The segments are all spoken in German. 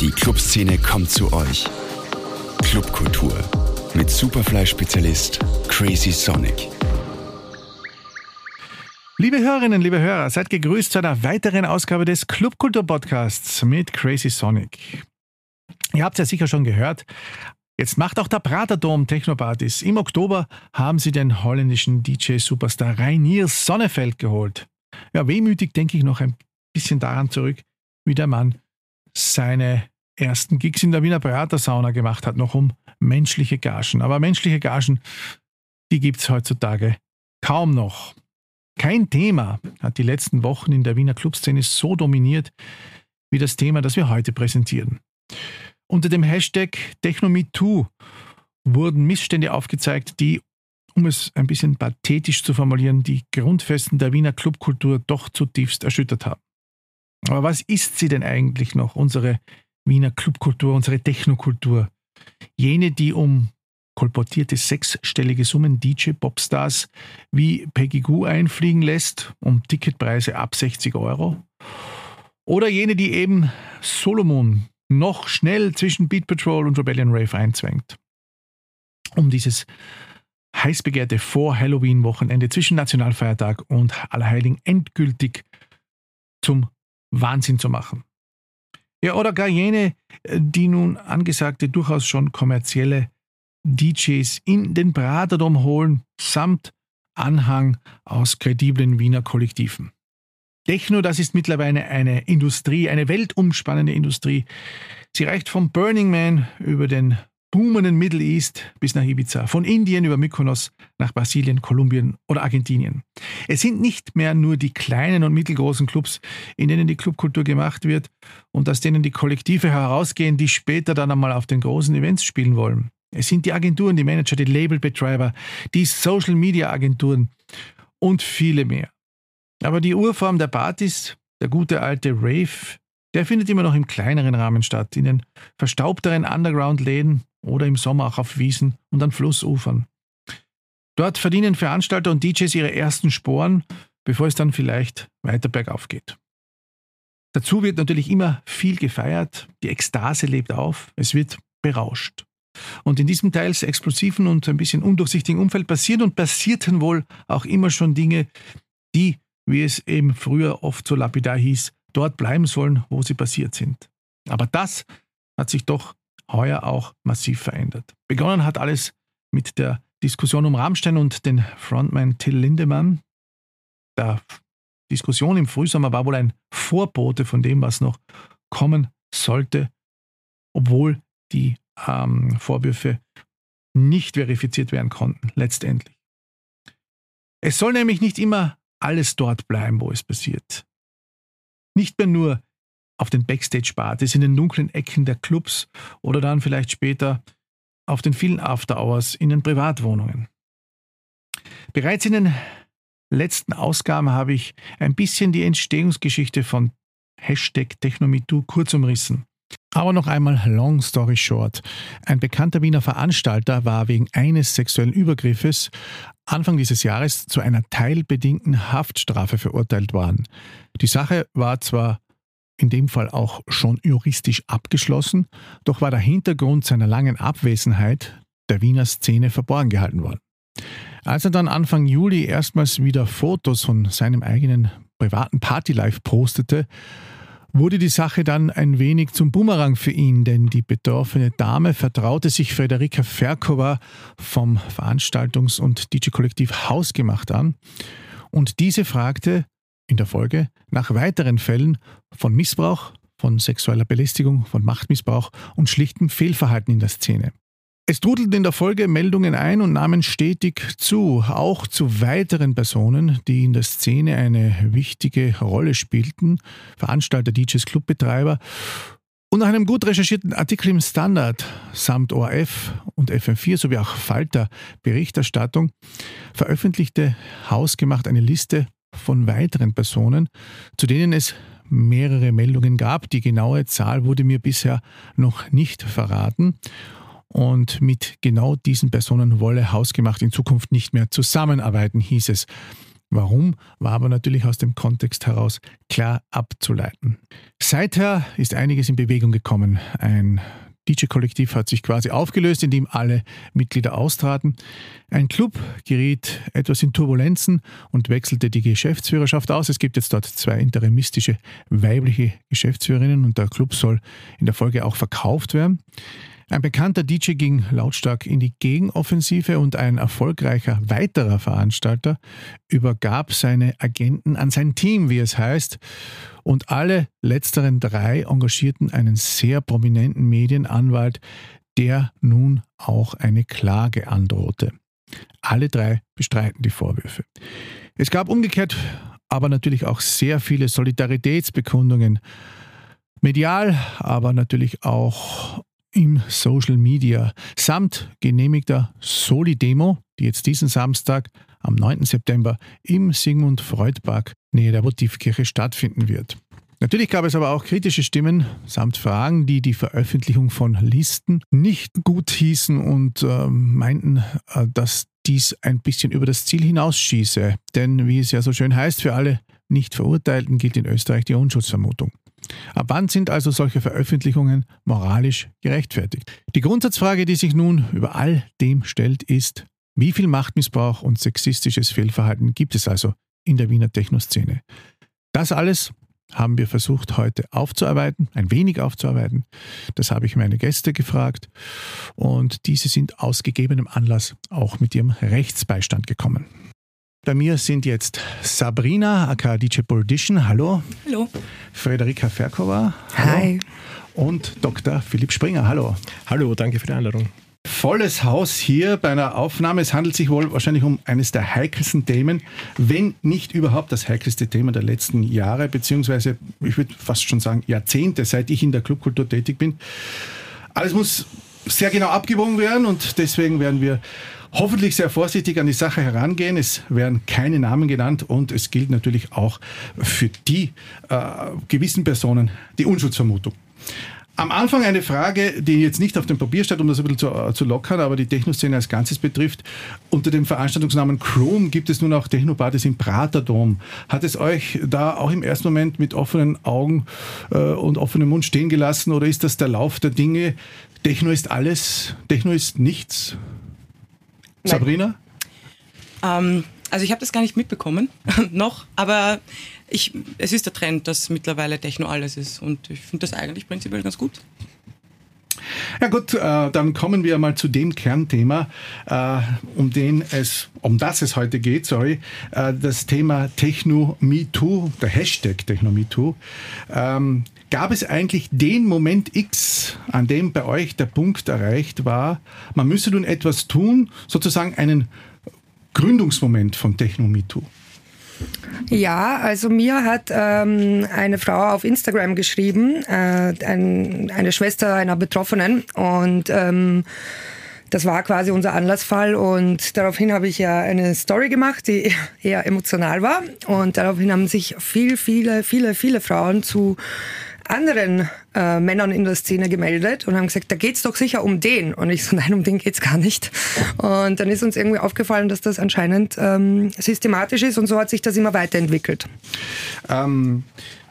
Die Clubszene kommt zu euch. Clubkultur mit Superfly-Spezialist Crazy Sonic. Liebe Hörerinnen, liebe Hörer, seid gegrüßt zu einer weiteren Ausgabe des Clubkultur-Podcasts mit Crazy Sonic. Ihr habt es ja sicher schon gehört. Jetzt macht auch der Praterdom Technopartys. Im Oktober haben sie den holländischen DJ-Superstar Rainier Sonnefeld geholt. Ja, wehmütig denke ich noch ein bisschen daran zurück, wie der Mann seine ersten Gigs in der Wiener Pratersauna gemacht hat, noch um menschliche Gagen. Aber menschliche Gagen, die gibt es heutzutage kaum noch. Kein Thema hat die letzten Wochen in der Wiener Clubszene so dominiert wie das Thema, das wir heute präsentieren. Unter dem Hashtag TechnoMeToo wurden Missstände aufgezeigt, die, um es ein bisschen pathetisch zu formulieren, die Grundfesten der Wiener Clubkultur doch zutiefst erschüttert haben. Aber was ist sie denn eigentlich noch, unsere Wiener Clubkultur, unsere Technokultur? Jene, die um kolportierte sechsstellige Summen DJ-Popstars wie Peggy Goo einfliegen lässt, um Ticketpreise ab 60 Euro? Oder jene, die eben Solomon noch schnell zwischen Beat Patrol und Rebellion Rave einzwängt. Um dieses heiß begehrte Vor-Halloween-Wochenende zwischen Nationalfeiertag und Allerheiligen endgültig zum Wahnsinn zu machen. Ja, oder gar jene, die nun angesagte, durchaus schon kommerzielle DJs in den Braterdom holen, samt Anhang aus krediblen Wiener Kollektiven. Techno, das ist mittlerweile eine Industrie, eine weltumspannende Industrie. Sie reicht vom Burning Man über den boomenden Middle East bis nach Ibiza, von Indien über Mykonos nach Brasilien, Kolumbien oder Argentinien. Es sind nicht mehr nur die kleinen und mittelgroßen Clubs, in denen die Clubkultur gemacht wird und aus denen die Kollektive herausgehen, die später dann einmal auf den großen Events spielen wollen. Es sind die Agenturen, die Manager, die Labelbetreiber, die Social Media Agenturen und viele mehr. Aber die Urform der Partys, der gute alte Rave, der findet immer noch im kleineren Rahmen statt, in den verstaubteren Underground-Läden oder im Sommer auch auf Wiesen und an Flussufern. Dort verdienen Veranstalter und DJs ihre ersten Sporen, bevor es dann vielleicht weiter bergauf geht. Dazu wird natürlich immer viel gefeiert, die Ekstase lebt auf, es wird berauscht. Und in diesem teils explosiven und ein bisschen undurchsichtigen Umfeld passieren und passierten wohl auch immer schon Dinge, die wie es eben früher oft so lapidar hieß, dort bleiben sollen, wo sie passiert sind. Aber das hat sich doch heuer auch massiv verändert. Begonnen hat alles mit der Diskussion um Rammstein und den Frontman Till Lindemann. Der Diskussion im Frühsommer war wohl ein Vorbote von dem, was noch kommen sollte, obwohl die ähm, Vorwürfe nicht verifiziert werden konnten, letztendlich. Es soll nämlich nicht immer alles dort bleiben, wo es passiert. Nicht mehr nur auf den Backstage-Partys, in den dunklen Ecken der Clubs oder dann vielleicht später auf den vielen After-Hours in den Privatwohnungen. Bereits in den letzten Ausgaben habe ich ein bisschen die Entstehungsgeschichte von Hashtag TechnoMeToo kurz umrissen. Aber noch einmal Long Story Short. Ein bekannter Wiener Veranstalter war wegen eines sexuellen Übergriffes Anfang dieses Jahres zu einer teilbedingten Haftstrafe verurteilt worden. Die Sache war zwar in dem Fall auch schon juristisch abgeschlossen, doch war der Hintergrund seiner langen Abwesenheit der Wiener Szene verborgen gehalten worden. Als er dann Anfang Juli erstmals wieder Fotos von seinem eigenen privaten Partylife postete, wurde die Sache dann ein wenig zum Bumerang für ihn, denn die betroffene Dame vertraute sich Frederika Ferkova vom Veranstaltungs- und DJ-Kollektiv Hausgemacht an und diese fragte in der Folge nach weiteren Fällen von Missbrauch, von sexueller Belästigung, von Machtmissbrauch und schlichtem Fehlverhalten in der Szene. Es trudelten in der Folge Meldungen ein und nahmen stetig zu, auch zu weiteren Personen, die in der Szene eine wichtige Rolle spielten, Veranstalter, DJs, Clubbetreiber. Und nach einem gut recherchierten Artikel im Standard samt ORF und FM4 sowie auch Falter Berichterstattung veröffentlichte Hausgemacht eine Liste von weiteren Personen, zu denen es mehrere Meldungen gab. Die genaue Zahl wurde mir bisher noch nicht verraten. Und mit genau diesen Personen wolle Hausgemacht in Zukunft nicht mehr zusammenarbeiten, hieß es. Warum, war aber natürlich aus dem Kontext heraus klar abzuleiten. Seither ist einiges in Bewegung gekommen. Ein DJ-Kollektiv hat sich quasi aufgelöst, indem alle Mitglieder austraten. Ein Club geriet etwas in Turbulenzen und wechselte die Geschäftsführerschaft aus. Es gibt jetzt dort zwei interimistische weibliche Geschäftsführerinnen und der Club soll in der Folge auch verkauft werden. Ein bekannter DJ ging lautstark in die Gegenoffensive und ein erfolgreicher weiterer Veranstalter übergab seine Agenten an sein Team, wie es heißt. Und alle letzteren drei engagierten einen sehr prominenten Medienanwalt, der nun auch eine Klage androhte. Alle drei bestreiten die Vorwürfe. Es gab umgekehrt aber natürlich auch sehr viele Solidaritätsbekundungen. Medial, aber natürlich auch im Social Media samt genehmigter Soli-Demo, die jetzt diesen Samstag am 9. September im Sigmund Freud Park nähe der Votivkirche stattfinden wird. Natürlich gab es aber auch kritische Stimmen samt Fragen, die die Veröffentlichung von Listen nicht gut hießen und äh, meinten, äh, dass dies ein bisschen über das Ziel hinausschieße. Denn wie es ja so schön heißt, für alle Nicht-Verurteilten gilt in Österreich die Unschutzvermutung. Ab wann sind also solche Veröffentlichungen moralisch gerechtfertigt? Die Grundsatzfrage, die sich nun über all dem stellt, ist, wie viel Machtmissbrauch und sexistisches Fehlverhalten gibt es also in der Wiener Technoszene? Das alles haben wir versucht heute aufzuarbeiten, ein wenig aufzuarbeiten. Das habe ich meine Gäste gefragt und diese sind aus gegebenem Anlass auch mit ihrem Rechtsbeistand gekommen. Bei mir sind jetzt Sabrina, aka DJ Politician, hallo. Hallo. Frederika Ferkova, hallo. Hi. Und Dr. Philipp Springer, hallo. Hallo, danke für die Einladung. Volles Haus hier bei einer Aufnahme. Es handelt sich wohl wahrscheinlich um eines der heikelsten Themen, wenn nicht überhaupt das heikelste Thema der letzten Jahre, beziehungsweise ich würde fast schon sagen Jahrzehnte, seit ich in der Clubkultur tätig bin. Alles muss sehr genau abgewogen werden und deswegen werden wir hoffentlich sehr vorsichtig an die Sache herangehen. Es werden keine Namen genannt und es gilt natürlich auch für die äh, gewissen Personen die Unschutzvermutung. Am Anfang eine Frage, die jetzt nicht auf dem Papier steht, um das ein bisschen zu, äh, zu lockern, aber die Technoszene als Ganzes betrifft. Unter dem Veranstaltungsnamen Chrome gibt es nun auch Technopartys im Praterdom. Hat es euch da auch im ersten Moment mit offenen Augen äh, und offenem Mund stehen gelassen oder ist das der Lauf der Dinge? Techno ist alles, Techno ist nichts? Sabrina? Ähm, also ich habe das gar nicht mitbekommen noch, aber ich, es ist der Trend, dass mittlerweile Techno alles ist und ich finde das eigentlich prinzipiell ganz gut. Ja gut, äh, dann kommen wir mal zu dem Kernthema, äh, um den es, um das es heute geht, sorry, äh, das Thema Techno Me Too, der Hashtag Techno Me Too. Ähm, Gab es eigentlich den Moment X, an dem bei euch der Punkt erreicht war, man müsse nun etwas tun, sozusagen einen Gründungsmoment von Techno-MeToo? Ja, also mir hat ähm, eine Frau auf Instagram geschrieben, äh, ein, eine Schwester einer Betroffenen und ähm, das war quasi unser Anlassfall und daraufhin habe ich ja eine Story gemacht, die eher emotional war und daraufhin haben sich viel, viele, viele, viele Frauen zu anderen äh, Männern in der Szene gemeldet und haben gesagt, da geht's doch sicher um den. Und ich so, nein, um den geht's gar nicht. Und dann ist uns irgendwie aufgefallen, dass das anscheinend ähm, systematisch ist und so hat sich das immer weiterentwickelt. Ähm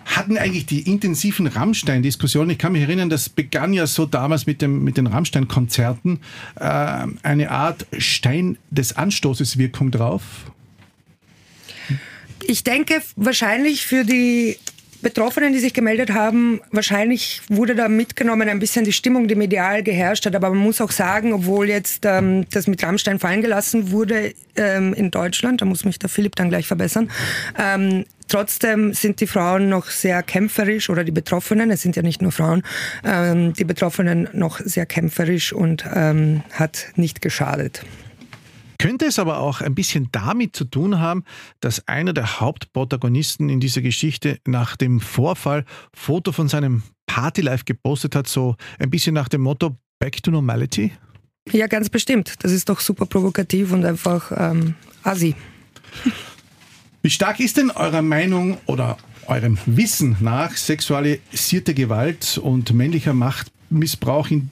hatten eigentlich die intensiven Rammstein-Diskussionen, ich kann mich erinnern, das begann ja so damals mit, dem, mit den Rammstein-Konzerten, äh, eine Art Stein des Anstoßes Wirkung drauf? Ich denke wahrscheinlich für die Betroffenen, die sich gemeldet haben, wahrscheinlich wurde da mitgenommen ein bisschen die Stimmung, die medial geherrscht hat. Aber man muss auch sagen, obwohl jetzt ähm, das mit Rammstein fallen gelassen wurde ähm, in Deutschland, da muss mich der Philipp dann gleich verbessern, ähm, trotzdem sind die Frauen noch sehr kämpferisch oder die Betroffenen, es sind ja nicht nur Frauen, ähm, die Betroffenen noch sehr kämpferisch und ähm, hat nicht geschadet. Könnte es aber auch ein bisschen damit zu tun haben, dass einer der Hauptprotagonisten in dieser Geschichte nach dem Vorfall Foto von seinem Partylife gepostet hat, so ein bisschen nach dem Motto Back to Normality? Ja, ganz bestimmt. Das ist doch super provokativ und einfach ähm, assi. Wie stark ist denn eurer Meinung oder eurem Wissen nach sexualisierte Gewalt und männlicher Machtmissbrauch in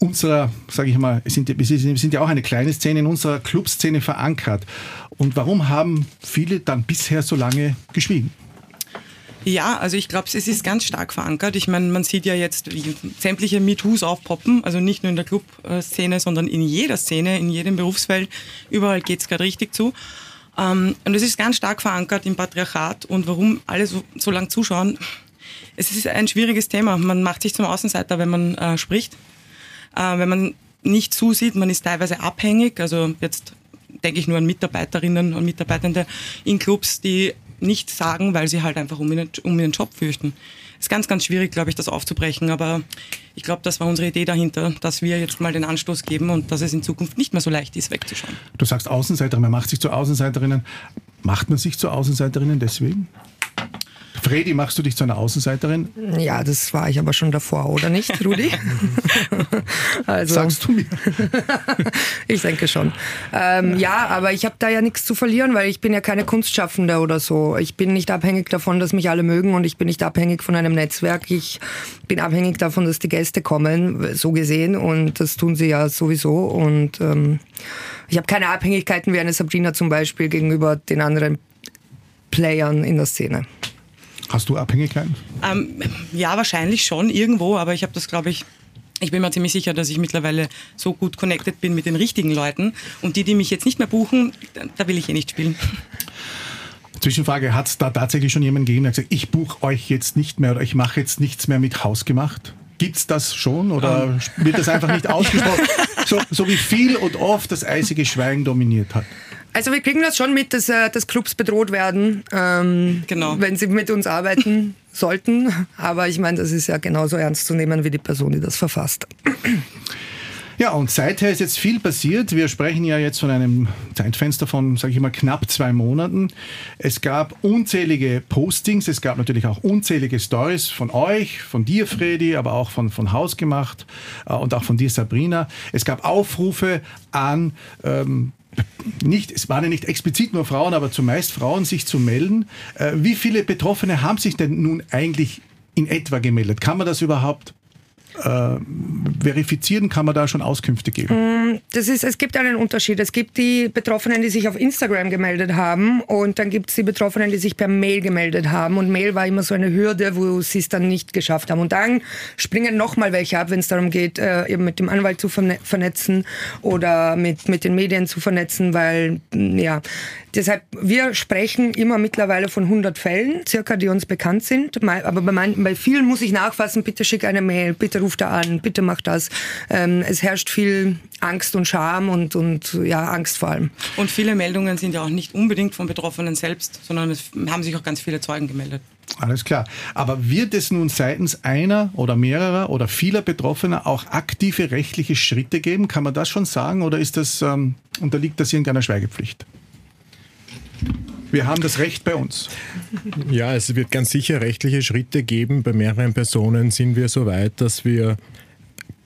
unserer, sage ich mal, sind, wir sind ja auch eine kleine Szene in unserer Clubszene verankert. Und warum haben viele dann bisher so lange geschwiegen? Ja, also ich glaube, es ist ganz stark verankert. Ich meine, man sieht ja jetzt, wie sämtliche MeToos aufpoppen, also nicht nur in der Club-Szene, sondern in jeder Szene, in jedem Berufsfeld. Überall geht es gerade richtig zu. Ähm, und es ist ganz stark verankert im Patriarchat. Und warum alle so, so lang zuschauen, es ist ein schwieriges Thema. Man macht sich zum Außenseiter, wenn man äh, spricht. Äh, wenn man nicht zusieht, man ist teilweise abhängig. Also jetzt denke ich nur an Mitarbeiterinnen und Mitarbeitende in Clubs, die nicht sagen, weil sie halt einfach um ihren, um ihren Job fürchten. Ist ganz, ganz schwierig, glaube ich, das aufzubrechen. Aber ich glaube, das war unsere Idee dahinter, dass wir jetzt mal den Anstoß geben und dass es in Zukunft nicht mehr so leicht ist, wegzuschauen. Du sagst Außenseiterin, man macht sich zu Außenseiterinnen. Macht man sich zu Außenseiterinnen deswegen? Fredi, machst du dich zu einer Außenseiterin? Ja, das war ich aber schon davor, oder nicht, Rudi? also, Sagst du mir? ich denke schon. Ähm, ja, aber ich habe da ja nichts zu verlieren, weil ich bin ja keine Kunstschaffende oder so. Ich bin nicht abhängig davon, dass mich alle mögen und ich bin nicht abhängig von einem Netzwerk. Ich bin abhängig davon, dass die Gäste kommen, so gesehen. Und das tun sie ja sowieso. Und ähm, ich habe keine Abhängigkeiten wie eine Sabrina zum Beispiel gegenüber den anderen Playern in der Szene. Hast du Abhängigkeiten? Ähm, ja, wahrscheinlich schon irgendwo, aber ich habe das, glaube ich, ich bin mir ziemlich sicher, dass ich mittlerweile so gut connected bin mit den richtigen Leuten und die, die mich jetzt nicht mehr buchen, da will ich eh nicht spielen. Zwischenfrage, hat es da tatsächlich schon jemanden gegeben, der gesagt ich buche euch jetzt nicht mehr oder ich mache jetzt nichts mehr mit Hausgemacht? Gibt es das schon oder um. Ähm. wird das einfach nicht ausgesprochen? so, so wie viel und oft das eisige Schweigen dominiert hat. Also wir kriegen das schon mit, dass, äh, dass Clubs bedroht werden, ähm, genau. wenn sie mit uns arbeiten sollten. Aber ich meine, das ist ja genauso ernst zu nehmen wie die Person, die das verfasst. Ja, und seither ist jetzt viel passiert. Wir sprechen ja jetzt von einem Zeitfenster von, sage ich mal, knapp zwei Monaten. Es gab unzählige Postings, es gab natürlich auch unzählige Stories von euch, von dir, Fredi, aber auch von, von Hausgemacht äh, und auch von dir, Sabrina. Es gab Aufrufe an ähm, nicht, es waren ja nicht explizit nur Frauen, aber zumeist Frauen, sich zu melden. Äh, wie viele Betroffene haben sich denn nun eigentlich in etwa gemeldet? Kann man das überhaupt äh, verifizieren? Kann man da schon Auskünfte geben? Mm, das ist, es gibt einen Unterschied. Es gibt die Betroffenen, die sich auf Instagram gemeldet haben und dann gibt es die Betroffenen, die sich per Mail gemeldet haben. Und Mail war immer so eine Hürde, wo sie es dann nicht geschafft haben. Und dann springen nochmal welche ab, wenn es darum geht, äh, eben mit dem Anwalt zu vernetzen oder mit, mit den Medien zu vernetzen, weil, mm, ja, Deshalb, wir sprechen immer mittlerweile von 100 Fällen, circa, die uns bekannt sind. Aber bei, bei vielen muss ich nachfassen, bitte schick eine Mail, bitte ruf da an, bitte mach das. Ähm, es herrscht viel Angst und Scham und, und ja, Angst vor allem. Und viele Meldungen sind ja auch nicht unbedingt von Betroffenen selbst, sondern es haben sich auch ganz viele Zeugen gemeldet. Alles klar. Aber wird es nun seitens einer oder mehrerer oder vieler Betroffener auch aktive rechtliche Schritte geben? Kann man das schon sagen oder ist das, ähm, unterliegt das irgendeiner Schweigepflicht? Wir haben das Recht bei uns. Ja, es wird ganz sicher rechtliche Schritte geben. Bei mehreren Personen sind wir so weit, dass wir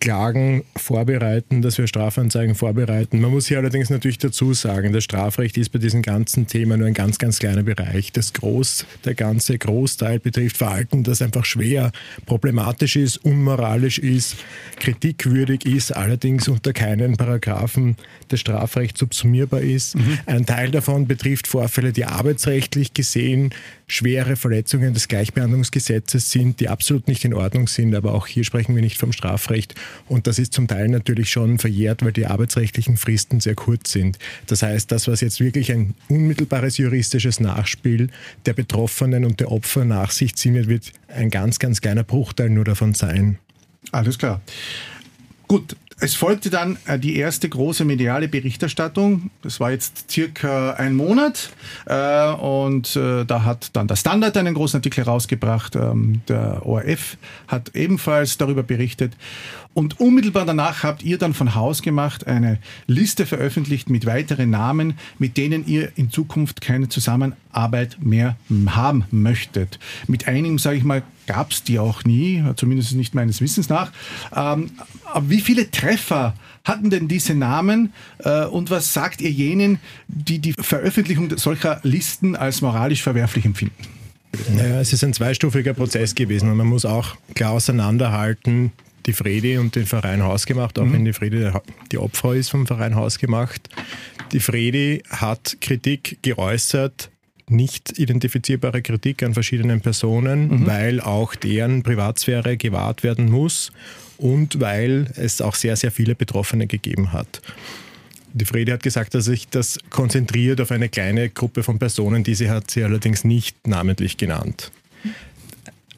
Klagen vorbereiten, dass wir Strafanzeigen vorbereiten. Man muss hier allerdings natürlich dazu sagen, das Strafrecht ist bei diesem ganzen Thema nur ein ganz, ganz kleiner Bereich. Das Groß, der ganze Großteil betrifft Verhalten, das einfach schwer problematisch ist, unmoralisch ist, kritikwürdig ist, allerdings unter keinen Paragraphen des Strafrechts subsumierbar ist. Mhm. Ein Teil davon betrifft Vorfälle, die arbeitsrechtlich gesehen schwere Verletzungen des Gleichbehandlungsgesetzes sind, die absolut nicht in Ordnung sind. Aber auch hier sprechen wir nicht vom Strafrecht. Und das ist zum Teil natürlich schon verjährt, weil die arbeitsrechtlichen Fristen sehr kurz sind. Das heißt, das, was jetzt wirklich ein unmittelbares juristisches Nachspiel der Betroffenen und der Opfer nach sich ziehen wird, wird ein ganz, ganz kleiner Bruchteil nur davon sein. Alles klar. Gut, es folgte dann äh, die erste große mediale Berichterstattung. Das war jetzt circa ein Monat. Äh, und äh, da hat dann der Standard einen großen Artikel rausgebracht. Ähm, der ORF hat ebenfalls darüber berichtet. Und unmittelbar danach habt ihr dann von Haus gemacht eine Liste veröffentlicht mit weiteren Namen, mit denen ihr in Zukunft keine Zusammenarbeit mehr haben möchtet. Mit einigen, sage ich mal, gab es die auch nie, zumindest nicht meines Wissens nach. Ähm, aber wie viele Treffer hatten denn diese Namen äh, und was sagt ihr jenen, die die Veröffentlichung solcher Listen als moralisch verwerflich empfinden? Naja, es ist ein zweistufiger Prozess gewesen und man muss auch klar auseinanderhalten, die Fredi und den Verein Hausgemacht, auch mhm. wenn die Fredi die Opfer ist vom Verein Hausgemacht. Die Fredi hat Kritik geäußert nicht identifizierbare Kritik an verschiedenen Personen, mhm. weil auch deren Privatsphäre gewahrt werden muss und weil es auch sehr, sehr viele Betroffene gegeben hat. Die Frede hat gesagt, dass sich das konzentriert auf eine kleine Gruppe von Personen, diese hat sie allerdings nicht namentlich genannt.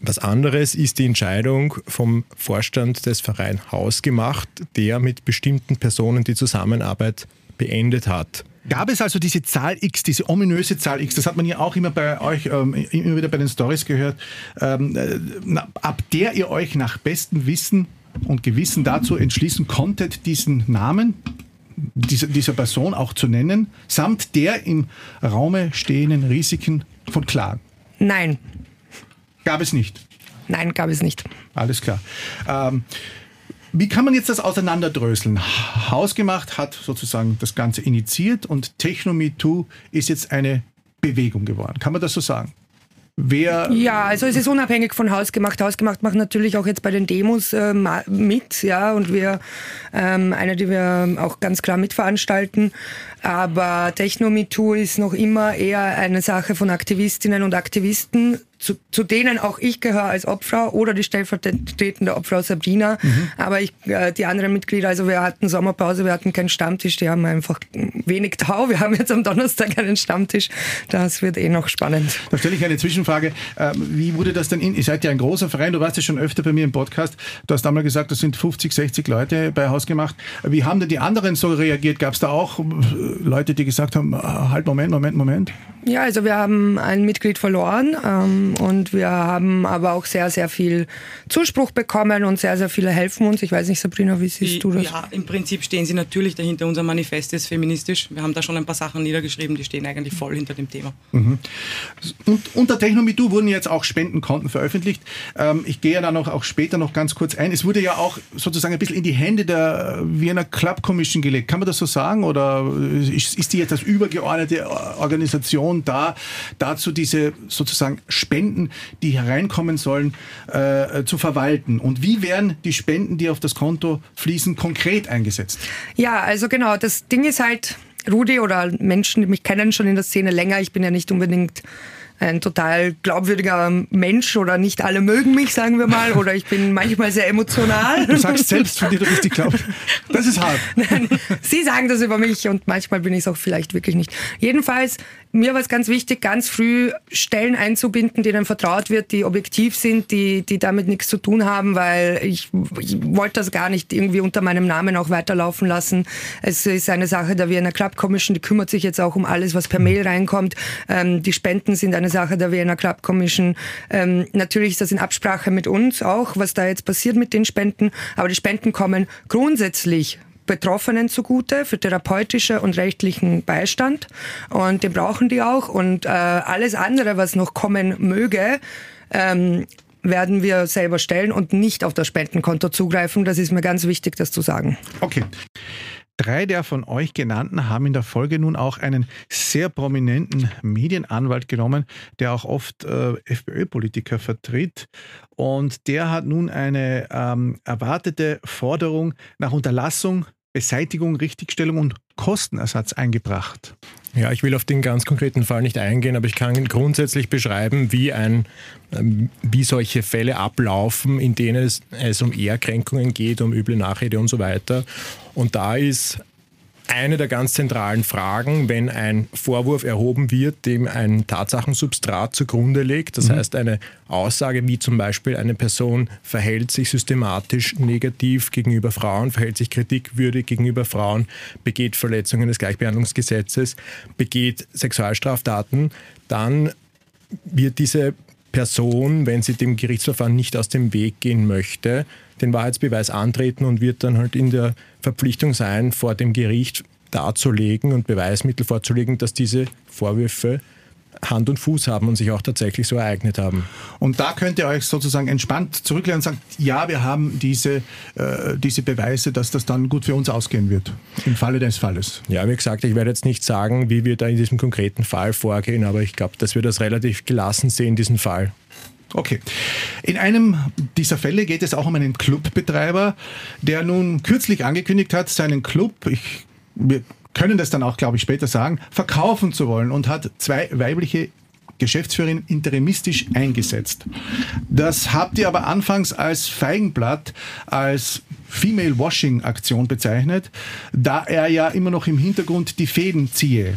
Was anderes ist die Entscheidung vom Vorstand des Vereins Haus gemacht, der mit bestimmten Personen die Zusammenarbeit beendet hat. Gab es also diese Zahl X, diese ominöse Zahl X, das hat man ja auch immer bei euch, ähm, immer wieder bei den Stories gehört, ähm, äh, ab der ihr euch nach bestem Wissen und Gewissen dazu entschließen konntet, diesen Namen dieser, dieser Person auch zu nennen, samt der im Raume stehenden Risiken von Klagen? Nein. Gab es nicht? Nein, gab es nicht. Alles klar. Ähm, wie kann man jetzt das auseinanderdröseln? Hausgemacht hat sozusagen das Ganze initiiert und TechnoMeToo ist jetzt eine Bewegung geworden. Kann man das so sagen? Wer ja, also es ist unabhängig von Hausgemacht. Hausgemacht macht natürlich auch jetzt bei den Demos äh, mit, ja, und wir, ähm, eine, die wir auch ganz klar mitveranstalten. Aber Techno-MeToo ist noch immer eher eine Sache von Aktivistinnen und Aktivisten, zu, zu denen auch ich gehöre als Obfrau oder die stellvertretende Obfrau Sabrina. Mhm. Aber ich, äh, die anderen Mitglieder, also wir hatten Sommerpause, wir hatten keinen Stammtisch, die haben einfach wenig Tau. Wir haben jetzt am Donnerstag einen Stammtisch. Das wird eh noch spannend. Da stelle ich eine Zwischenfrage. Ähm, wie wurde das denn in? Ihr seid ja ein großer Verein, du warst ja schon öfter bei mir im Podcast. Du hast einmal gesagt, das sind 50, 60 Leute bei Haus gemacht. Wie haben denn die anderen so reagiert? Gab es da auch äh, Leute, die gesagt haben, halt, Moment, Moment, Moment? Ja, also wir haben ein Mitglied verloren. Ähm, und wir haben aber auch sehr, sehr viel Zuspruch bekommen und sehr, sehr viele helfen uns. Ich weiß nicht, Sabrina, wie siehst du das? Ja, im Prinzip stehen sie natürlich dahinter. Unser Manifest ist feministisch. Wir haben da schon ein paar Sachen niedergeschrieben, die stehen eigentlich voll hinter dem Thema. Mhm. Und unter Technomitu wurden jetzt auch Spendenkonten veröffentlicht. Ähm, ich gehe ja dann auch, auch später noch ganz kurz ein. Es wurde ja auch sozusagen ein bisschen in die Hände der Wiener Club Commission gelegt. Kann man das so sagen? Oder ist die jetzt als übergeordnete Organisation da, dazu diese sozusagen Spenden die hereinkommen sollen, äh, zu verwalten? Und wie werden die Spenden, die auf das Konto fließen, konkret eingesetzt? Ja, also genau, das Ding ist halt, Rudi oder Menschen, die mich kennen schon in der Szene länger, ich bin ja nicht unbedingt ein total glaubwürdiger Mensch oder nicht alle mögen mich, sagen wir mal, oder ich bin manchmal sehr emotional. Du sagst selbst von dir, du bist die Glaub. Das ist hart. Nein, Sie sagen das über mich und manchmal bin ich es auch vielleicht wirklich nicht. Jedenfalls mir war es ganz wichtig, ganz früh Stellen einzubinden, denen vertraut wird, die objektiv sind, die, die damit nichts zu tun haben, weil ich, ich wollte das gar nicht irgendwie unter meinem Namen auch weiterlaufen lassen. Es ist eine Sache der Vienna Club Commission, die kümmert sich jetzt auch um alles, was per Mail reinkommt. Ähm, die Spenden sind eine Sache der Vienna Club Commission. Ähm, natürlich ist das in Absprache mit uns auch, was da jetzt passiert mit den Spenden, aber die Spenden kommen grundsätzlich Betroffenen zugute für therapeutische und rechtlichen Beistand. Und den brauchen die auch. Und äh, alles andere, was noch kommen möge, ähm, werden wir selber stellen und nicht auf das Spendenkonto zugreifen. Das ist mir ganz wichtig, das zu sagen. Okay. Drei der von euch genannten haben in der Folge nun auch einen sehr prominenten Medienanwalt genommen, der auch oft äh, FPÖ-Politiker vertritt. Und der hat nun eine ähm, erwartete Forderung nach Unterlassung Beseitigung, Richtigstellung und Kostenersatz eingebracht. Ja, ich will auf den ganz konkreten Fall nicht eingehen, aber ich kann grundsätzlich beschreiben, wie, ein, ähm, wie solche Fälle ablaufen, in denen es, es um Ehrkränkungen geht, um üble Nachrede und so weiter. Und da ist eine der ganz zentralen Fragen, wenn ein Vorwurf erhoben wird, dem ein Tatsachensubstrat zugrunde liegt. Das mhm. heißt, eine Aussage wie zum Beispiel eine Person verhält sich systematisch negativ gegenüber Frauen, verhält sich kritikwürdig gegenüber Frauen, begeht Verletzungen des Gleichbehandlungsgesetzes, begeht Sexualstraftaten, dann wird diese Person, wenn sie dem Gerichtsverfahren nicht aus dem Weg gehen möchte, den Wahrheitsbeweis antreten und wird dann halt in der Verpflichtung sein, vor dem Gericht darzulegen und Beweismittel vorzulegen, dass diese Vorwürfe Hand und Fuß haben und sich auch tatsächlich so ereignet haben. Und da könnt ihr euch sozusagen entspannt zurücklehnen und sagen, ja, wir haben diese, äh, diese Beweise, dass das dann gut für uns ausgehen wird, im Falle des Falles. Ja, wie gesagt, ich werde jetzt nicht sagen, wie wir da in diesem konkreten Fall vorgehen, aber ich glaube, dass wir das relativ gelassen sehen, diesen Fall. Okay. In einem dieser Fälle geht es auch um einen Clubbetreiber, der nun kürzlich angekündigt hat, seinen Club, ich, wir können das dann auch, glaube ich, später sagen, verkaufen zu wollen und hat zwei weibliche Geschäftsführerin interimistisch eingesetzt. Das habt ihr aber anfangs als Feigenblatt, als Female Washing Aktion bezeichnet, da er ja immer noch im Hintergrund die Fäden ziehe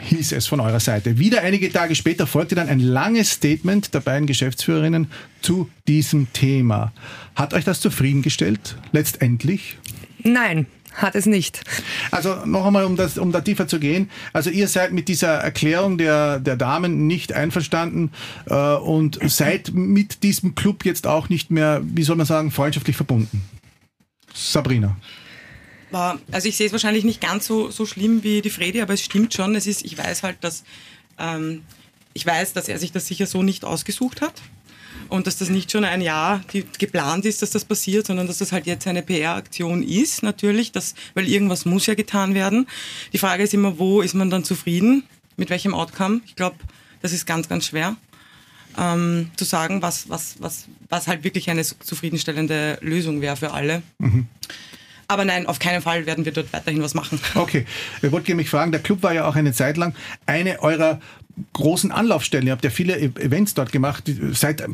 hieß es von eurer Seite. Wieder einige Tage später folgte dann ein langes Statement der beiden Geschäftsführerinnen zu diesem Thema. Hat euch das zufriedengestellt, letztendlich? Nein, hat es nicht. Also noch einmal, um, das, um da tiefer zu gehen. Also ihr seid mit dieser Erklärung der, der Damen nicht einverstanden äh, und seid mit diesem Club jetzt auch nicht mehr, wie soll man sagen, freundschaftlich verbunden. Sabrina. Also ich sehe es wahrscheinlich nicht ganz so, so schlimm wie die Fredi, aber es stimmt schon. Es ist, ich weiß halt, dass ähm, ich weiß, dass er sich das sicher so nicht ausgesucht hat und dass das nicht schon ein Jahr geplant ist, dass das passiert, sondern dass das halt jetzt eine PR-Aktion ist, natürlich, dass, weil irgendwas muss ja getan werden. Die Frage ist immer, wo ist man dann zufrieden, mit welchem Outcome? Ich glaube, das ist ganz, ganz schwer. Ähm, zu sagen, was, was, was, was halt wirklich eine zufriedenstellende Lösung wäre für alle. Mhm. Aber nein, auf keinen Fall werden wir dort weiterhin was machen. Okay, ich wollte mich fragen, der Club war ja auch eine Zeit lang eine eurer großen Anlaufstellen. Ihr habt ja viele e- Events dort gemacht. Seid,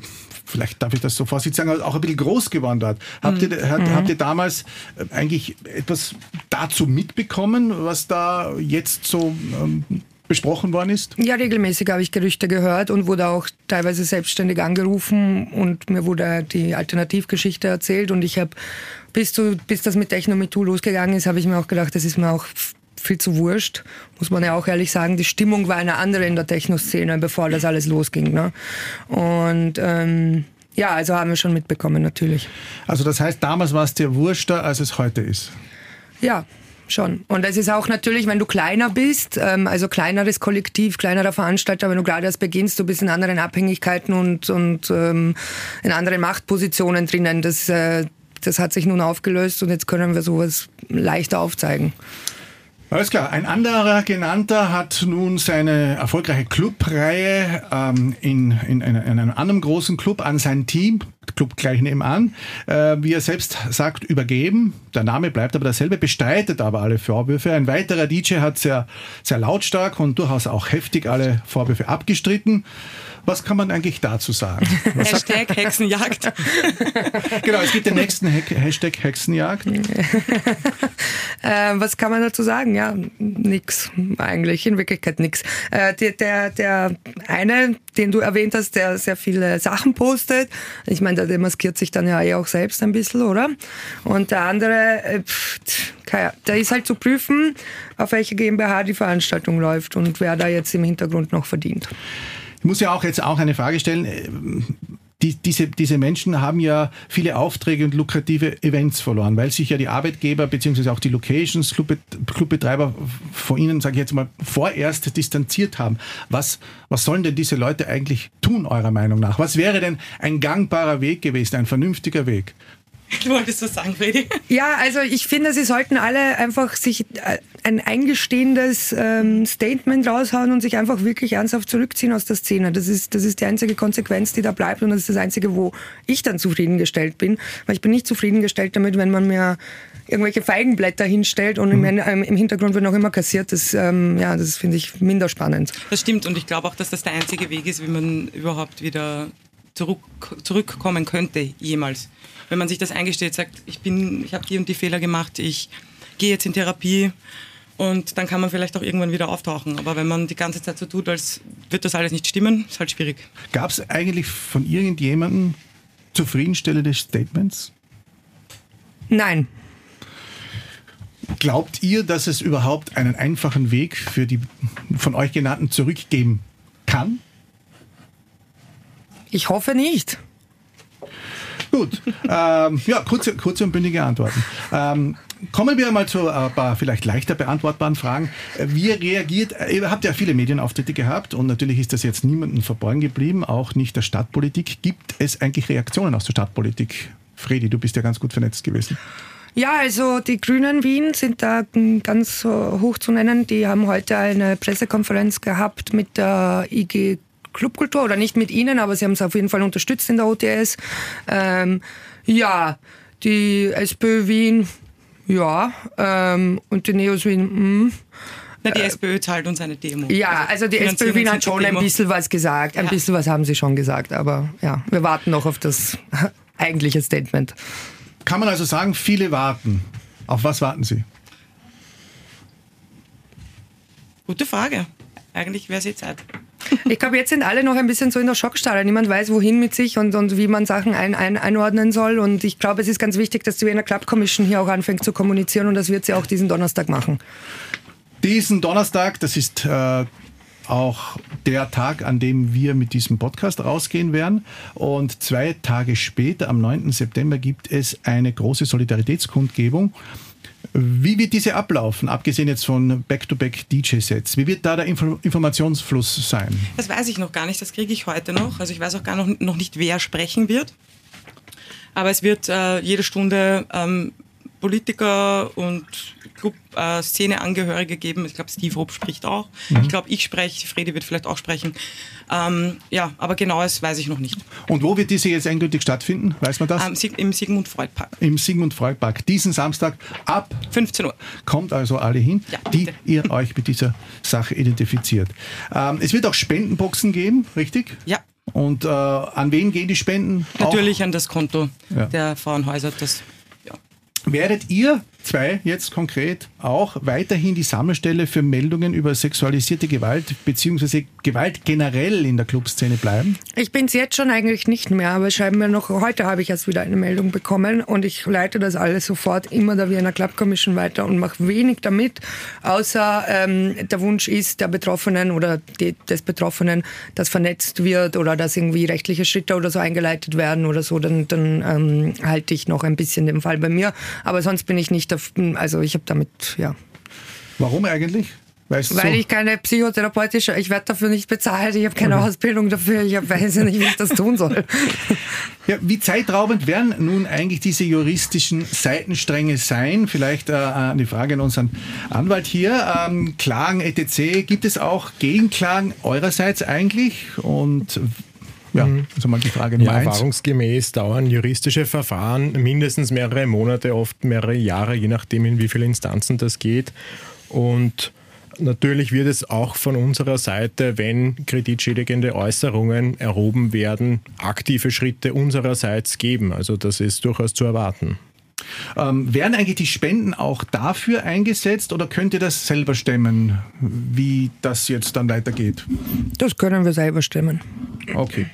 vielleicht darf ich das so vorsichtig sagen, auch ein bisschen groß geworden dort. Habt, mhm. ihr, habt, habt ihr damals äh, eigentlich etwas dazu mitbekommen, was da jetzt so ähm, besprochen worden ist? Ja, regelmäßig habe ich Gerüchte gehört und wurde auch teilweise selbstständig angerufen und mir wurde die Alternativgeschichte erzählt und ich habe bis, zu, bis das mit Techno losgegangen ist, habe ich mir auch gedacht, das ist mir auch viel zu wurscht, muss man ja auch ehrlich sagen. Die Stimmung war eine andere in der Techno-Szene, bevor das alles losging. Ne? Und ähm, ja, also haben wir schon mitbekommen, natürlich. Also das heißt, damals war es dir wurschter, als es heute ist? Ja, schon. Und es ist auch natürlich, wenn du kleiner bist, ähm, also kleineres Kollektiv, kleinerer Veranstalter, wenn du gerade erst beginnst, du bist in anderen Abhängigkeiten und, und ähm, in anderen Machtpositionen drinnen. Das, äh, das hat sich nun aufgelöst und jetzt können wir sowas leichter aufzeigen. Alles klar. Ein anderer Genannter hat nun seine erfolgreiche Clubreihe ähm, in, in, in, einem anderen großen Club an sein Team, Club gleich nebenan, äh, wie er selbst sagt, übergeben. Der Name bleibt aber derselbe, bestreitet aber alle Vorwürfe. Ein weiterer DJ hat sehr, sehr lautstark und durchaus auch heftig alle Vorwürfe abgestritten. Was kann man eigentlich dazu sagen? Hashtag Hexenjagd. genau, es gibt den nächsten Hashtag Hexenjagd. äh, was kann man dazu sagen? Ja, nix eigentlich, in Wirklichkeit nix. Äh, der, der, der eine, den du erwähnt hast, der sehr viele Sachen postet, ich meine, der demaskiert sich dann ja eh auch selbst ein bisschen, oder? Und der andere, äh, pff, der ist halt zu prüfen, auf welche GmbH die Veranstaltung läuft und wer da jetzt im Hintergrund noch verdient. Ich muss ja auch jetzt auch eine Frage stellen. Die, diese, diese Menschen haben ja viele Aufträge und lukrative Events verloren, weil sich ja die Arbeitgeber bzw. auch die Locations, Clubbetreiber von ihnen, sage ich jetzt mal, vorerst distanziert haben. Was, was sollen denn diese Leute eigentlich tun, eurer Meinung nach? Was wäre denn ein gangbarer Weg gewesen, ein vernünftiger Weg? Du wolltest was sagen, Freddy? Ja, also ich finde, sie sollten alle einfach sich äh, ein eingestehendes ähm, Statement raushauen und sich einfach wirklich ernsthaft zurückziehen aus der Szene. Das ist, das ist die einzige Konsequenz, die da bleibt und das ist das Einzige, wo ich dann zufriedengestellt bin. Weil ich bin nicht zufriedengestellt damit, wenn man mir irgendwelche Feigenblätter hinstellt und mhm. im, im, Hintergrund wird noch immer kassiert. Das, ähm, ja, das finde ich minder spannend. Das stimmt und ich glaube auch, dass das der einzige Weg ist, wie man überhaupt wieder zurück, zurückkommen könnte, jemals wenn man sich das eingesteht, sagt, ich bin, ich habe die und die Fehler gemacht, ich gehe jetzt in Therapie und dann kann man vielleicht auch irgendwann wieder auftauchen. Aber wenn man die ganze Zeit so tut, als wird das alles nicht stimmen, ist halt schwierig. Gab es eigentlich von irgendjemandem zufriedenstellende Statements? Nein. Glaubt ihr, dass es überhaupt einen einfachen Weg für die von euch genannten zurückgeben kann? Ich hoffe nicht. Gut. Ähm, ja, kurze, kurze und bündige Antworten. Ähm, kommen wir mal zu ein paar vielleicht leichter beantwortbaren Fragen. Wie reagiert, ihr habt ja viele Medienauftritte gehabt und natürlich ist das jetzt niemandem verborgen geblieben, auch nicht der Stadtpolitik. Gibt es eigentlich Reaktionen aus der Stadtpolitik? Fredi, du bist ja ganz gut vernetzt gewesen. Ja, also die Grünen Wien sind da ganz hoch zu nennen. Die haben heute eine Pressekonferenz gehabt mit der IG Clubkultur oder nicht mit ihnen, aber sie haben es auf jeden Fall unterstützt in der OTS. Ähm, ja, die SPÖ Wien, ja, ähm, und die Neos Wien, mh. Na, die SPÖ zahlt uns eine Demo. Ja, also die SPÖ Wien hat schon ein bisschen was gesagt. Ein ja. bisschen was haben sie schon gesagt. Aber ja, wir warten noch auf das eigentliche Statement. Kann man also sagen, viele warten. Auf was warten Sie? Gute Frage. Eigentlich wäre es jetzt Zeit. Ich glaube, jetzt sind alle noch ein bisschen so in der Schockstarre. Niemand weiß, wohin mit sich und, und wie man Sachen ein, ein, einordnen soll. Und ich glaube, es ist ganz wichtig, dass die Wiener Club Commission hier auch anfängt zu kommunizieren und das wird sie auch diesen Donnerstag machen. Diesen Donnerstag, das ist äh, auch der Tag, an dem wir mit diesem Podcast rausgehen werden. Und zwei Tage später, am 9. September, gibt es eine große Solidaritätskundgebung. Wie wird diese ablaufen, abgesehen jetzt von Back-to-Back-DJ-Sets? Wie wird da der Info Informationsfluss sein? Das weiß ich noch gar nicht, das kriege ich heute noch. Also ich weiß auch gar noch, noch nicht, wer sprechen wird. Aber es wird äh, jede Stunde ähm, Politiker und Club-Szene-Angehörige geben. Ich glaube, Steve Rupp spricht auch. Mhm. Ich glaube, ich spreche, Fredi wird vielleicht auch sprechen. Ähm, ja, aber genaues weiß ich noch nicht. Und wo wird diese jetzt endgültig stattfinden? Weiß man das? Ähm, Im Sigmund Freud Park. Im Sigmund Freud Park. Diesen Samstag ab 15 Uhr. Kommt also alle hin, ja, die ihr euch mit dieser Sache identifiziert. Ähm, es wird auch Spendenboxen geben, richtig? Ja. Und äh, an wen gehen die Spenden? Natürlich auch? an das Konto ja. der Frauenhäuser. Das Werdet ihr zwei jetzt konkret auch weiterhin die Sammelstelle für Meldungen über sexualisierte Gewalt bzw. Gewalt generell in der Clubszene bleiben? Ich bin es jetzt schon eigentlich nicht mehr, aber schreiben wir noch, heute habe ich erst wieder eine Meldung bekommen und ich leite das alles sofort immer der Wiener Club Commission weiter und mache wenig damit, außer ähm, der Wunsch ist der Betroffenen oder die, des Betroffenen, dass vernetzt wird oder dass irgendwie rechtliche Schritte oder so eingeleitet werden oder so, dann, dann ähm, halte ich noch ein bisschen den Fall bei mir. Aber sonst bin ich nicht also ich habe damit, ja. Warum eigentlich? Weißt Weil so? ich keine psychotherapeutische, ich werde dafür nicht bezahlt, ich habe keine okay. Ausbildung dafür, ich weiß nicht, wie ich das tun soll. Ja, wie zeitraubend werden nun eigentlich diese juristischen Seitenstränge sein? Vielleicht äh, eine Frage an unseren Anwalt hier. Ähm, Klagen etc. Gibt es auch Gegenklagen eurerseits eigentlich? Und ja, mhm. also mal die Frage Nummer ja, eins. Erfahrungsgemäß dauern juristische Verfahren mindestens mehrere Monate, oft mehrere Jahre, je nachdem, in wie viele Instanzen das geht. Und Natürlich wird es auch von unserer Seite, wenn kreditschädigende Äußerungen erhoben werden, aktive Schritte unsererseits geben. Also das ist durchaus zu erwarten. Ähm, werden eigentlich die Spenden auch dafür eingesetzt oder könnt ihr das selber stemmen, wie das jetzt dann weitergeht? Das können wir selber stemmen. Okay.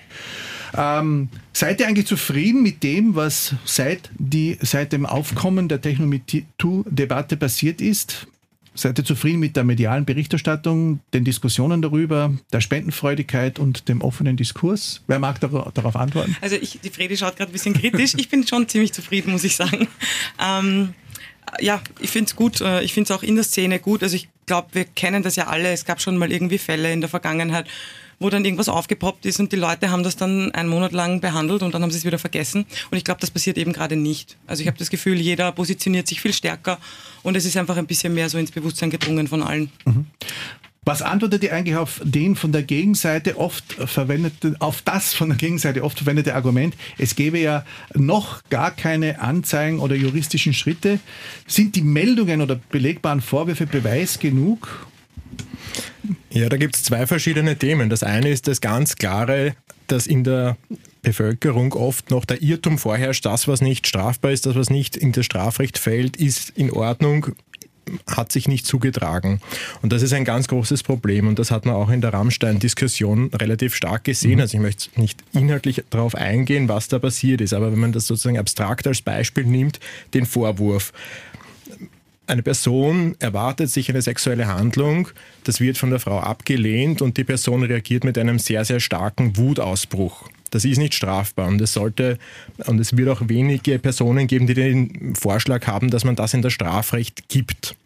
Ähm, seid ihr eigentlich zufrieden mit dem, was seit, die, seit dem Aufkommen der Technometoo-Debatte passiert ist? Seid ihr zufrieden mit der medialen Berichterstattung, den Diskussionen darüber, der Spendenfreudigkeit und dem offenen Diskurs? Wer mag darauf antworten? Also ich, die Fredi schaut gerade ein bisschen kritisch. Ich bin schon ziemlich zufrieden, muss ich sagen. Ähm, ja, ich finde es gut. Äh, ich finde es auch in der Szene gut. Also ich glaube, wir kennen das ja alle. Es gab schon mal irgendwie Fälle in der Vergangenheit, wo dann irgendwas aufgepoppt ist und die Leute haben das dann einen Monat lang behandelt und dann haben sie es wieder vergessen. Und ich glaube, das passiert eben gerade nicht. Also ich habe das Gefühl, jeder positioniert sich viel stärker und es ist einfach ein bisschen mehr so ins Bewusstsein gedrungen von allen. Mhm. Was antwortet ihr eigentlich auf den von der Gegenseite oft verwendete, auf das von der Gegenseite oft verwendete Argument, es gäbe ja noch gar keine Anzeigen oder juristischen Schritte? Sind die Meldungen oder belegbaren Vorwürfe Beweis genug? Ja, da gibt es zwei verschiedene Themen. Das eine ist das ganz klare, dass in der Bevölkerung oft noch der Irrtum vorherrscht, das, was nicht strafbar ist, das, was nicht in das Strafrecht fällt, ist in Ordnung hat sich nicht zugetragen. Und das ist ein ganz großes Problem. Und das hat man auch in der Rammstein-Diskussion relativ stark gesehen. Mhm. Also ich möchte nicht inhaltlich darauf eingehen, was da passiert ist. Aber wenn man das sozusagen abstrakt als Beispiel nimmt, den Vorwurf, eine Person erwartet sich eine sexuelle Handlung, das wird von der Frau abgelehnt und die Person reagiert mit einem sehr, sehr starken Wutausbruch. Das ist nicht strafbar und es sollte und es wird auch wenige Personen geben, die den Vorschlag haben, dass man das in das Strafrecht gibt.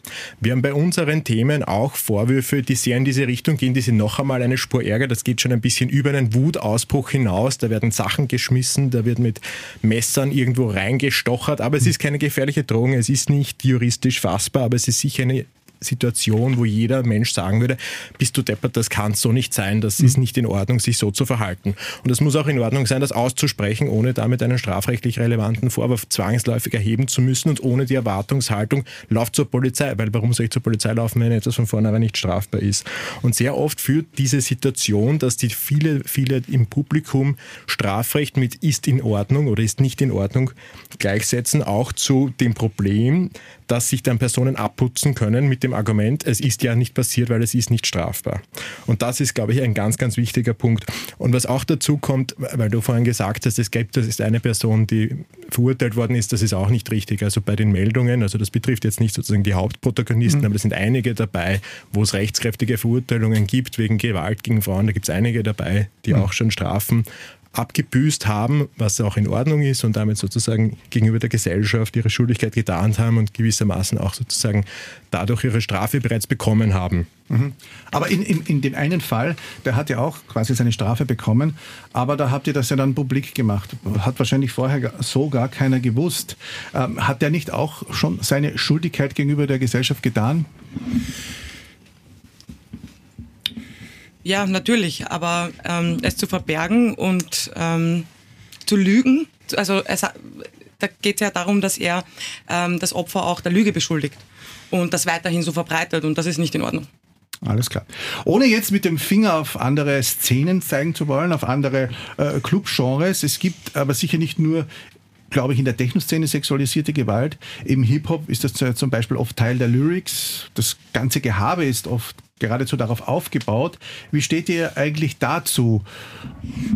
Wir haben bei unseren Themen auch Vorwürfe, die sehr in diese Richtung gehen, die sind noch einmal eine Spur ärger. Das geht schon ein bisschen über einen Wutausbruch hinaus. Da werden Sachen geschmissen, da wird mit Messern irgendwo reingestochert, aber es ist keine gefährliche Drohung, es ist nicht juristisch fassbar, aber es ist sicher eine Situation, wo jeder Mensch sagen würde, bist du deppert, das kann so nicht sein, das ist nicht in Ordnung, sich so zu verhalten. Und es muss auch in Ordnung sein, das auszusprechen, ohne damit einen strafrechtlich relevanten Vorwurf zwangsläufig erheben zu müssen und ohne die Erwartungshaltung, lauf zur Polizei, weil warum soll ich zur Polizei laufen, wenn etwas von vornherein nicht strafbar ist? Und sehr oft führt diese Situation, dass die viele, viele im Publikum Strafrecht mit ist in Ordnung oder ist nicht in Ordnung gleichsetzen, auch zu dem Problem, dass sich dann Personen abputzen können mit dem Argument, es ist ja nicht passiert, weil es ist nicht strafbar. Und das ist, glaube ich, ein ganz, ganz wichtiger Punkt. Und was auch dazu kommt, weil du vorhin gesagt hast, es gibt, das ist eine Person, die verurteilt worden ist, das ist auch nicht richtig. Also bei den Meldungen, also das betrifft jetzt nicht sozusagen die Hauptprotagonisten, mhm. aber es sind einige dabei, wo es rechtskräftige Verurteilungen gibt wegen Gewalt gegen Frauen. Da gibt es einige dabei, die mhm. auch schon Strafen abgebüßt haben, was auch in Ordnung ist und damit sozusagen gegenüber der Gesellschaft ihre Schuldigkeit getan haben und gewissermaßen auch sozusagen dadurch ihre Strafe bereits bekommen haben. Mhm. Aber in, in, in dem einen Fall, der hat ja auch quasi seine Strafe bekommen, aber da habt ihr das ja dann publik gemacht. Hat wahrscheinlich vorher so gar keiner gewusst. Ähm, hat der nicht auch schon seine Schuldigkeit gegenüber der Gesellschaft getan? Ja, natürlich, aber ähm, es zu verbergen und ähm, zu lügen, also es, da geht es ja darum, dass er ähm, das Opfer auch der Lüge beschuldigt und das weiterhin so verbreitet und das ist nicht in Ordnung. Alles klar. Ohne jetzt mit dem Finger auf andere Szenen zeigen zu wollen, auf andere äh, Clubgenres. Es gibt aber sicher nicht nur glaube ich, in der Techno-Szene sexualisierte Gewalt. Im Hip-Hop ist das zum Beispiel oft Teil der Lyrics. Das ganze Gehabe ist oft geradezu darauf aufgebaut. Wie steht ihr eigentlich dazu?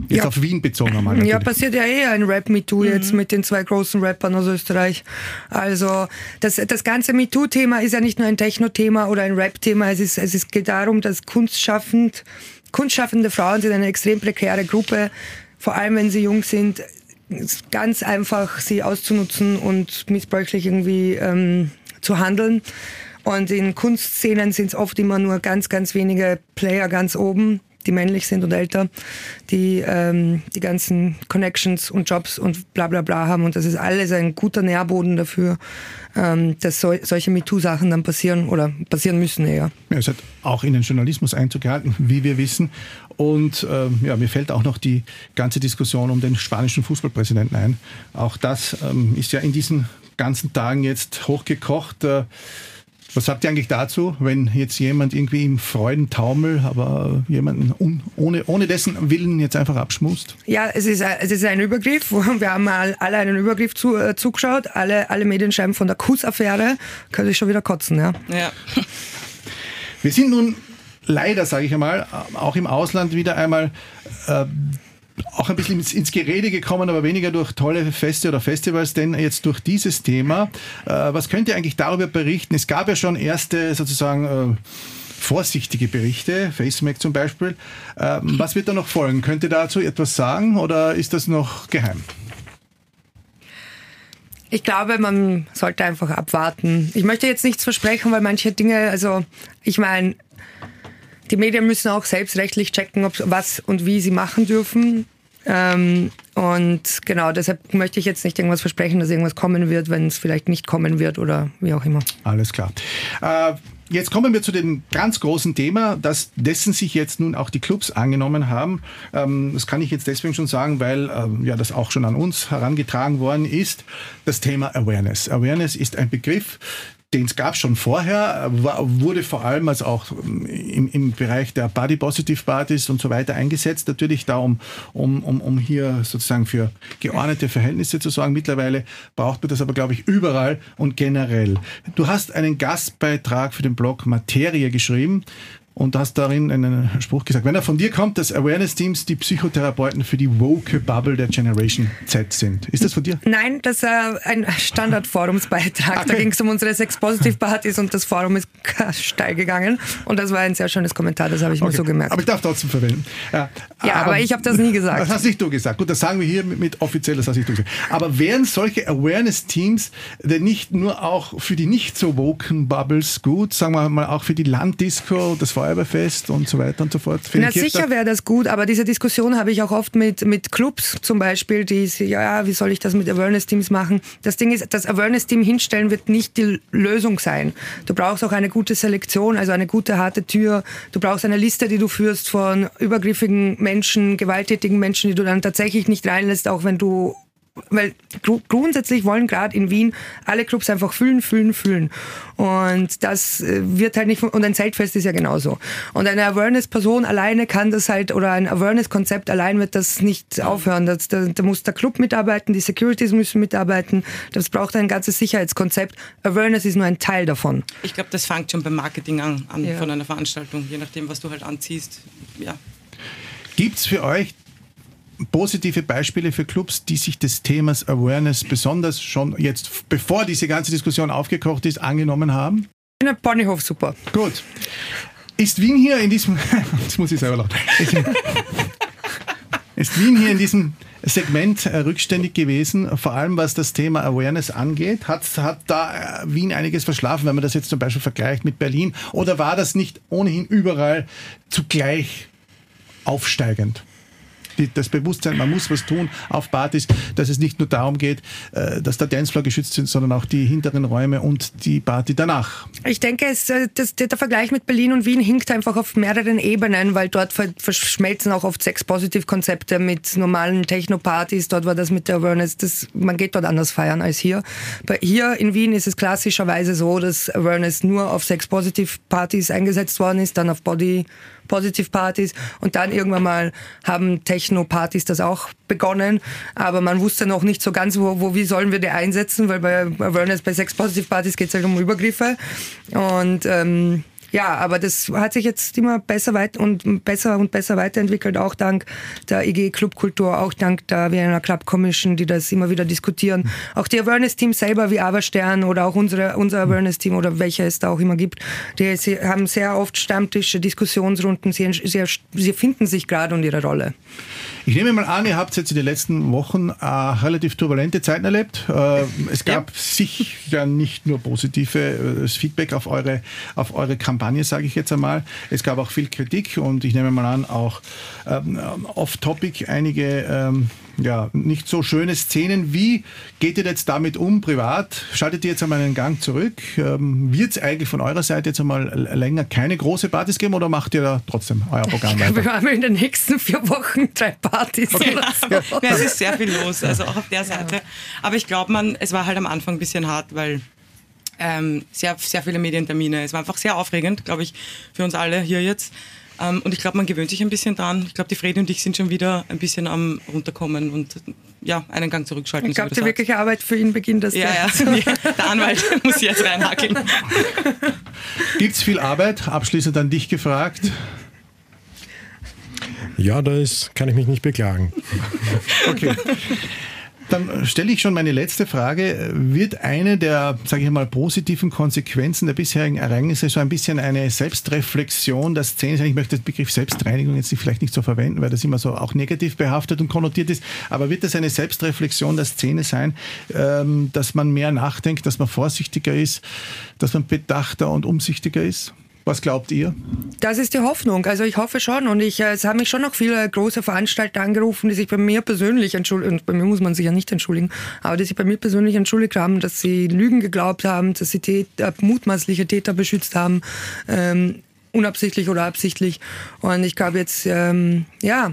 Jetzt ja. auf Wien bezogen einmal. Ja, passiert ja eh ein Rap-MeToo mhm. jetzt mit den zwei großen Rappern aus Österreich. Also das, das ganze MeToo-Thema ist ja nicht nur ein Techno-Thema oder ein Rap-Thema. Es, ist, es ist, geht darum, dass kunstschaffend, kunstschaffende Frauen sind eine extrem prekäre Gruppe, vor allem wenn sie jung sind, ganz einfach sie auszunutzen und missbräuchlich irgendwie ähm, zu handeln. Und in Kunstszenen sind es oft immer nur ganz, ganz wenige Player ganz oben, die männlich sind und älter, die ähm, die ganzen Connections und Jobs und bla bla bla haben. Und das ist alles ein guter Nährboden dafür, ähm, dass so, solche MeToo-Sachen dann passieren oder passieren müssen eher. Ja, es hat auch in den Journalismus Einzug gehalten, wie wir wissen. Und ähm, ja, mir fällt auch noch die ganze Diskussion um den spanischen Fußballpräsidenten ein. Auch das ähm, ist ja in diesen ganzen Tagen jetzt hochgekocht. Äh, was sagt ihr eigentlich dazu, wenn jetzt jemand irgendwie im Freudentaumel, aber jemanden un, ohne, ohne dessen Willen jetzt einfach abschmust? Ja, es ist, es ist ein Übergriff. Wir haben alle einen Übergriff zu, äh, zugeschaut. Alle, alle Medien schreiben von der Kussaffäre. Könnte ich schon wieder kotzen, ja. ja. Wir sind nun leider, sage ich einmal, auch im Ausland wieder einmal äh, auch ein bisschen ins, Gerede gekommen, aber weniger durch tolle Feste oder Festivals, denn jetzt durch dieses Thema. Äh, was könnt ihr eigentlich darüber berichten? Es gab ja schon erste sozusagen äh, vorsichtige Berichte, FaceMac zum Beispiel. Ähm, was wird da noch folgen? Könnt ihr dazu etwas sagen oder ist das noch geheim? Ich glaube, man sollte einfach abwarten. Ich möchte jetzt nichts versprechen, weil manche Dinge, also ich meine, die Medien müssen auch selbstrechtlich checken, ob, was und wie sie machen dürfen. Ähm, und genau, deshalb möchte ich jetzt nicht irgendwas versprechen, dass irgendwas kommen wird, wenn es vielleicht nicht kommen wird oder wie auch immer. Alles klar. Äh, jetzt kommen wir zu dem ganz großen Thema, das dessen sich jetzt nun auch die Clubs angenommen haben. Ähm, das kann ich jetzt deswegen schon sagen, weil ähm, ja das auch schon an uns herangetragen worden ist. Das Thema Awareness. Awareness ist ein Begriff, den es gab schon vorher, wurde vor allem als auch im, im Bereich der Body Positive Partys und so weiter eingesetzt, natürlich da, um, um, um, um hier sozusagen für geordnete Verhältnisse zu sorgen. Mittlerweile braucht man das aber, glaube ich, überall und generell. Du hast einen Gastbeitrag für den Blog Materie geschrieben und hast darin einen Spruch gesagt. Wenn er von dir kommt, dass Awareness-Teams die Psychotherapeuten für die woke Bubble der Generation Z sind. Ist das von dir? Nein, das ist äh, ein Standard-Forumsbeitrag. Okay. Da ging es um unsere Sex-Positive-Partys und das Forum ist steil gegangen. Und das war ein sehr schönes Kommentar, das habe ich okay. mir so gemerkt. Aber ich darf trotzdem verwenden. Ja, ja aber, aber, ich habe das nie gesagt. Das hast nicht du gesagt. Gut, das sagen wir hier mit, mit offiziell, das hast nicht du gesagt. Aber wären solche Awareness-Teams denn nicht nur auch für die nicht so woken Bubbles gut, sagen wir mal auch für die Landdisco, das vor Feuerwehrfest und so weiter und so fort. Na sicher wäre das gut, aber diese Diskussion habe ich auch oft mit, mit Clubs zum Beispiel, die ja, wie soll ich das mit Awareness-Teams machen? Das Ding ist, das Awareness-Team hinstellen wird nicht die Lösung sein. Du brauchst auch eine gute Selektion, also eine gute harte Tür. Du brauchst eine Liste, die du führst von übergriffigen Menschen, gewalttätigen Menschen, die du dann tatsächlich nicht reinlässt, auch wenn du weil grundsätzlich wollen gerade in Wien alle Clubs einfach füllen, füllen, füllen. Und das äh, wird halt nicht, und ein Zeltfest ist ja genauso. Und eine Awareness-Person alleine kann das halt, oder ein Awareness-Konzept allein wird das nicht aufhören. Das, da, da muss der Club mitarbeiten, die Securities müssen mitarbeiten. Das braucht ein ganzes Sicherheitskonzept. Awareness ist nur ein Teil davon. Ich glaube, das fängt schon beim Marketing an, an ja. von einer Veranstaltung, je nachdem, was du halt anziehst. Ja. Gibt es für euch positive Beispiele für Clubs, die sich des Themas Awareness besonders schon jetzt, bevor diese ganze Diskussion aufgekocht ist, angenommen haben? In der Ponyhof super. Gut. Ist Wien hier in diesem, das muss ich selber laut, ist Wien hier in diesem Segment äh, rückständig gewesen, vor allem was das Thema Awareness angeht? Hat, hat da äh, Wien einiges verschlafen, wenn man das jetzt zum Beispiel vergleicht mit Berlin? Oder war das nicht ohnehin überall zugleich aufsteigend? Die, das Bewusstsein, man muss was tun auf Partys, dass es nicht nur darum geht, äh, dass der Dancefloor geschützt sind, sondern auch die hinteren Räume und die Party danach. Ich denke, es, äh, das, der Vergleich mit Berlin und Wien hinkt einfach auf mehreren Ebenen, weil dort verschmelzen auch oft Sex-Positive-Konzepte mit normalen Techno-Partys. Dort war das mit der Awareness, das, man geht dort anders feiern als hier. Hier in Wien ist es klassischerweise so, dass Awareness nur auf Sex-Positive-Partys eingesetzt worden ist, dann auf Body Positive Partys und dann irgendwann mal haben Techno-Partys das auch begonnen, aber man wusste noch nicht so ganz, wo, wo wie sollen wir die einsetzen, weil bei Awareness, bei Sex Positive Partys geht es halt um Übergriffe. Und ähm, ja, aber das hat sich jetzt immer besser weit und besser und besser weiterentwickelt, auch dank der IG Clubkultur, auch dank der Vienna Club Commission, die das immer wieder diskutieren. Auch die Awareness-Teams selber wie Averstern oder auch unsere, unser Awareness-Team oder welche es da auch immer gibt, die haben sehr oft Stammtische, Diskussionsrunden, sie, sie, sie finden sich gerade und ihre Rolle. Ich nehme mal an, ihr habt jetzt in den letzten Wochen äh, relativ turbulente Zeiten erlebt. Äh, es gab ja. sicher nicht nur positives äh, Feedback auf eure, auf eure Kampagne, sage ich jetzt einmal. Es gab auch viel Kritik und ich nehme mal an, auch ähm, off-topic einige ähm, ja, nicht so schöne Szenen. Wie geht ihr jetzt damit um, privat? Schaltet ihr jetzt einmal einen Gang zurück? Ähm, Wird es eigentlich von eurer Seite jetzt einmal länger keine große Partys geben oder macht ihr da trotzdem euer Programm weiter? Wir haben in den nächsten vier Wochen drei Partys. Okay. Oder so. ja. ja, es ist sehr viel los, also auch auf der Seite. Aber ich glaube, man, es war halt am Anfang ein bisschen hart, weil ähm, sehr, sehr viele Medientermine. Es war einfach sehr aufregend, glaube ich, für uns alle hier jetzt. Ähm, und ich glaube, man gewöhnt sich ein bisschen dran. Ich glaube, die Fredi und ich sind schon wieder ein bisschen am runterkommen und ja, einen Gang zurückschalten. Ich glaube, die wirkliche Arbeit für ihn beginnt das. Ja, ja. Der Anwalt muss jetzt reinhackeln. Gibt es viel Arbeit? Abschließend an dich gefragt. Ja, da kann ich mich nicht beklagen. Okay. Dann stelle ich schon meine letzte Frage. Wird eine der, sage ich mal, positiven Konsequenzen der bisherigen Ereignisse so ein bisschen eine Selbstreflexion der Szene sein? Ich möchte den Begriff Selbstreinigung jetzt vielleicht nicht so verwenden, weil das immer so auch negativ behaftet und konnotiert ist. Aber wird das eine Selbstreflexion der Szene sein, ähm, dass man mehr nachdenkt, dass man vorsichtiger ist, dass man bedachter und umsichtiger ist? Was glaubt ihr? Das ist die Hoffnung. Also ich hoffe schon. Und ich, äh, es haben mich schon noch viele große Veranstalter angerufen, die sich bei mir persönlich entschuldigen. Und bei mir muss man sich ja nicht entschuldigen, aber die sich bei mir persönlich entschuldigt haben, dass sie Lügen geglaubt haben, dass sie Täter, mutmaßliche Täter beschützt haben. Ähm, unabsichtlich oder absichtlich. Und ich glaube jetzt, ähm, ja,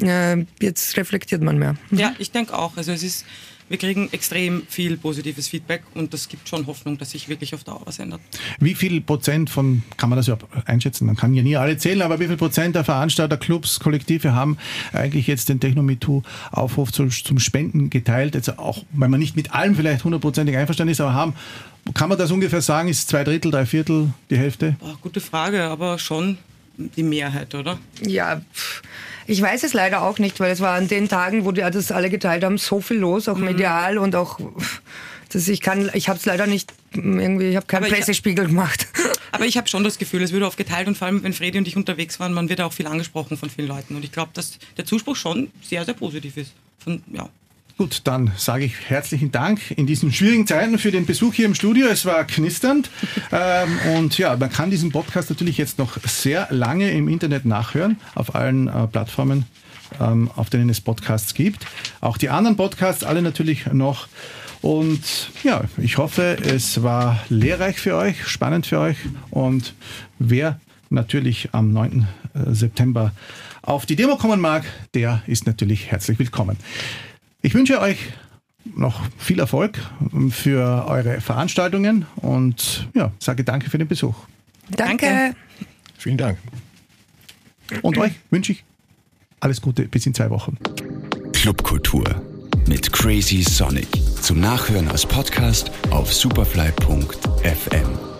äh, jetzt reflektiert man mehr. Ja, ich denke auch. Also es ist wir kriegen extrem viel positives Feedback und das gibt schon Hoffnung, dass sich wirklich auf Dauer was ändert. Wie viel Prozent von, kann man das ja einschätzen, man kann ja nie alle zählen, aber wie viel Prozent der Veranstalter, Clubs, Kollektive haben eigentlich jetzt den Techno-MeToo-Aufruf zum, zum Spenden geteilt? Jetzt auch, weil man nicht mit allem vielleicht hundertprozentig einverstanden ist, aber haben kann man das ungefähr sagen? Ist zwei Drittel, drei Viertel, die Hälfte? Boah, gute Frage, aber schon die Mehrheit, oder? Ja, pff. Ich weiß es leider auch nicht, weil es war an den Tagen, wo die das alle geteilt haben, so viel los, auch mhm. medial und auch dass ich kann, ich habe es leider nicht irgendwie, ich habe keinen Pressespiegel gemacht. Aber ich habe schon das Gefühl, es wird oft geteilt und vor allem, wenn Fredi und ich unterwegs waren, man wird auch viel angesprochen von vielen Leuten und ich glaube, dass der Zuspruch schon sehr, sehr positiv ist. Von, ja. Gut, dann sage ich herzlichen Dank in diesen schwierigen Zeiten für den Besuch hier im Studio. Es war knisternd. ähm, und ja, man kann diesen Podcast natürlich jetzt noch sehr lange im Internet nachhören, auf allen äh, Plattformen, ähm, auf denen es Podcasts gibt. Auch die anderen Podcasts, alle natürlich noch. Und ja, ich hoffe, es war lehrreich für euch, spannend für euch. Und wer natürlich am 9. Äh, September auf die Demo kommen mag, der ist natürlich herzlich willkommen. Ich wünsche euch noch viel Erfolg für eure Veranstaltungen und ja, sage danke für den Besuch. Danke. Danke. Vielen Dank. Und euch wünsche ich alles Gute bis in zwei Wochen. Clubkultur mit Crazy Sonic. Zum Nachhören als Podcast auf superfly.fm.